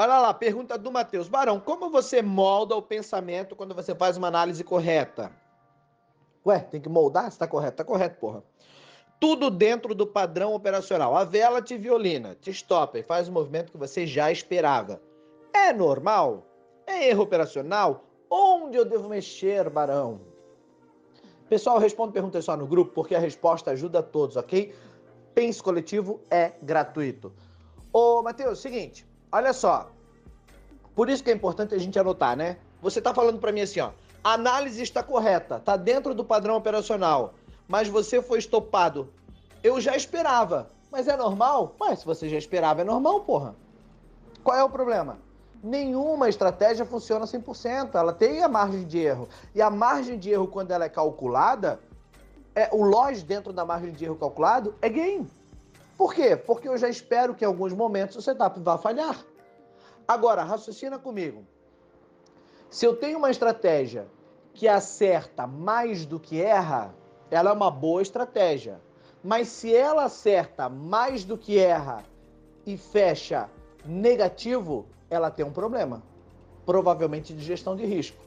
Olha lá, pergunta do Matheus. Barão, como você molda o pensamento quando você faz uma análise correta? Ué, tem que moldar? Está correto? Está correto, porra. Tudo dentro do padrão operacional. A vela te violina, te stoppa e faz o movimento que você já esperava. É normal? É erro operacional? Onde eu devo mexer, Barão? Pessoal, responde perguntas só no grupo, porque a resposta ajuda a todos, ok? Pense coletivo é gratuito. Ô, Matheus, seguinte, olha só. Por isso que é importante a gente anotar, né? Você tá falando para mim assim, ó. A análise está correta, tá dentro do padrão operacional, mas você foi estopado. Eu já esperava, mas é normal? Mas se você já esperava, é normal, porra. Qual é o problema? nenhuma estratégia funciona 100%. Ela tem a margem de erro. E a margem de erro, quando ela é calculada, é, o loss dentro da margem de erro calculado é gain. Por quê? Porque eu já espero que em alguns momentos o setup vá falhar. Agora, raciocina comigo. Se eu tenho uma estratégia que acerta mais do que erra, ela é uma boa estratégia. Mas se ela acerta mais do que erra e fecha negativo, ela tem um problema, provavelmente de gestão de risco.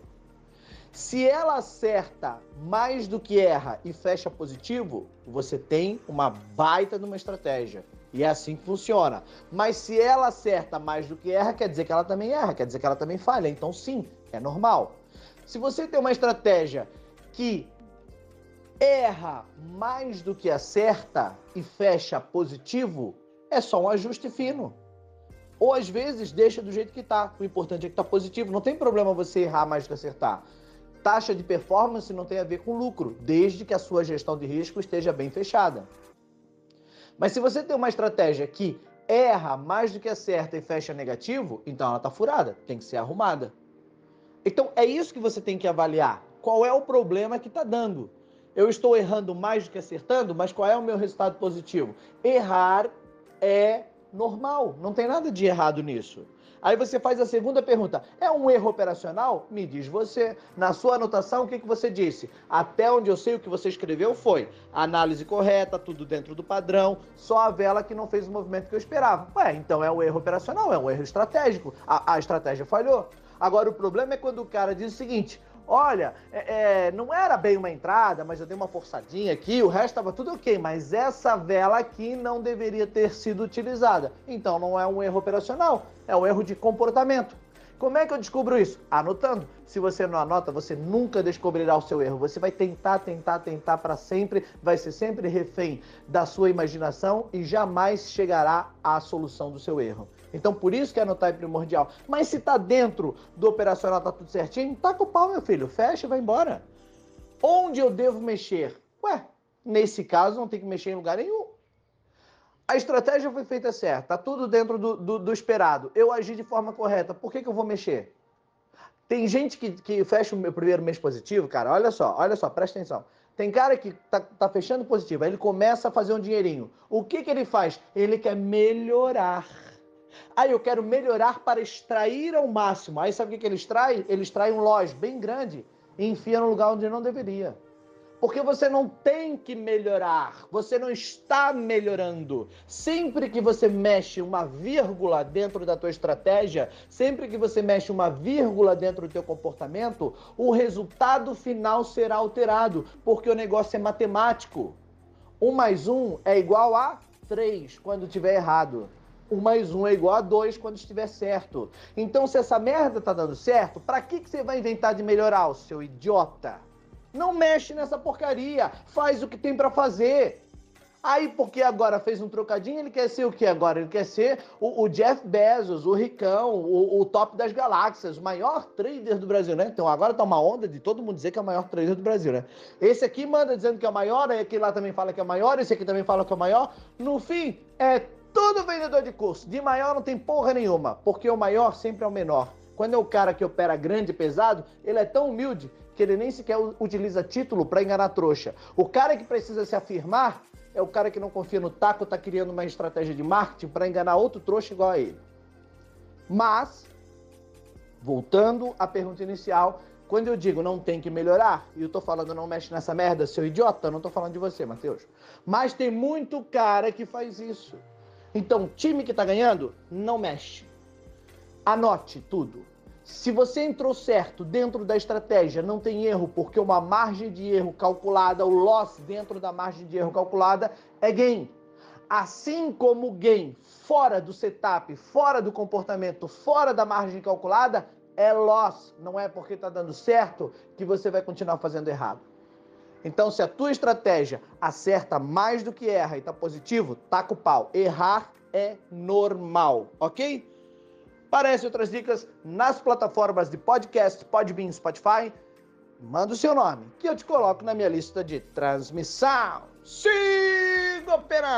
Se ela acerta mais do que erra e fecha positivo, você tem uma baita de uma estratégia. E é assim que funciona. Mas se ela acerta mais do que erra, quer dizer que ela também erra, quer dizer que ela também falha. Então, sim, é normal. Se você tem uma estratégia que erra mais do que acerta e fecha positivo, é só um ajuste fino. Ou às vezes deixa do jeito que está. O importante é que está positivo. Não tem problema você errar mais do que acertar. Taxa de performance não tem a ver com lucro, desde que a sua gestão de risco esteja bem fechada. Mas se você tem uma estratégia que erra mais do que acerta e fecha negativo, então ela está furada, tem que ser arrumada. Então é isso que você tem que avaliar. Qual é o problema que está dando? Eu estou errando mais do que acertando, mas qual é o meu resultado positivo? Errar é normal, não tem nada de errado nisso. Aí você faz a segunda pergunta: é um erro operacional? Me diz você. Na sua anotação, o que, que você disse? Até onde eu sei o que você escreveu foi análise correta, tudo dentro do padrão, só a vela que não fez o movimento que eu esperava. Ué, então é um erro operacional, é um erro estratégico. A, a estratégia falhou. Agora o problema é quando o cara diz o seguinte: olha, é, é, não era bem uma entrada, mas eu dei uma forçadinha aqui, o resto estava tudo ok, mas essa vela aqui não deveria ter sido utilizada. Então não é um erro operacional, é um erro de comportamento. Como é que eu descubro isso? Anotando. Se você não anota, você nunca descobrirá o seu erro. Você vai tentar, tentar, tentar para sempre, vai ser sempre refém da sua imaginação e jamais chegará à solução do seu erro. Então, por isso que anotar é primordial. Mas se tá dentro do operacional, tá tudo certinho, tá com o pau, meu filho. Fecha e vai embora. Onde eu devo mexer? Ué, nesse caso não tem que mexer em lugar nenhum. A estratégia foi feita certa, tá tudo dentro do, do, do esperado. Eu agi de forma correta, por que, que eu vou mexer? Tem gente que, que fecha o meu primeiro mês positivo, cara, olha só, olha só, presta atenção. Tem cara que tá, tá fechando positivo, aí ele começa a fazer um dinheirinho. O que, que ele faz? Ele quer melhorar. Aí eu quero melhorar para extrair ao máximo. Aí sabe o que ele extrai? Ele extrai um loja bem grande e enfia no lugar onde não deveria. Porque você não tem que melhorar, você não está melhorando. Sempre que você mexe uma vírgula dentro da tua estratégia, sempre que você mexe uma vírgula dentro do teu comportamento, o resultado final será alterado, porque o negócio é matemático. Um mais um é igual a três quando tiver errado. 1 mais 1 é igual a 2 quando estiver certo. Então, se essa merda tá dando certo, para que, que você vai inventar de melhorar, o seu idiota? Não mexe nessa porcaria. Faz o que tem para fazer. Aí, porque agora fez um trocadinho, ele quer ser o que agora? Ele quer ser o, o Jeff Bezos, o ricão, o, o, top das galáxias, o maior trader do Brasil, né? Então agora tá uma onda de todo mundo dizer que é o maior trader do Brasil, né? Esse aqui manda dizendo que é o maior, aí aquele lá também fala que é o maior, esse aqui também fala que é o maior. No fim, é tudo vendedor de curso. De maior não tem porra nenhuma, porque o maior sempre é o menor. Quando é o cara que opera grande e pesado, ele é tão humilde que ele nem sequer utiliza título para enganar trouxa. O cara que precisa se afirmar é o cara que não confia no taco, tá criando uma estratégia de marketing para enganar outro trouxa igual a ele. Mas, voltando à pergunta inicial, quando eu digo não tem que melhorar, e eu tô falando não mexe nessa merda, seu idiota, não tô falando de você, Matheus. Mas tem muito cara que faz isso. Então, time que está ganhando, não mexe. Anote tudo. Se você entrou certo dentro da estratégia, não tem erro, porque uma margem de erro calculada, o loss dentro da margem de erro calculada é gain. Assim como gain fora do setup, fora do comportamento, fora da margem calculada, é loss. Não é porque está dando certo que você vai continuar fazendo errado. Então, se a tua estratégia acerta mais do que erra e está positivo, taca o pau. Errar é normal, ok? Essas outras dicas, nas plataformas de podcast, Podbean, Spotify, manda o seu nome, que eu te coloco na minha lista de transmissão. Siga operando!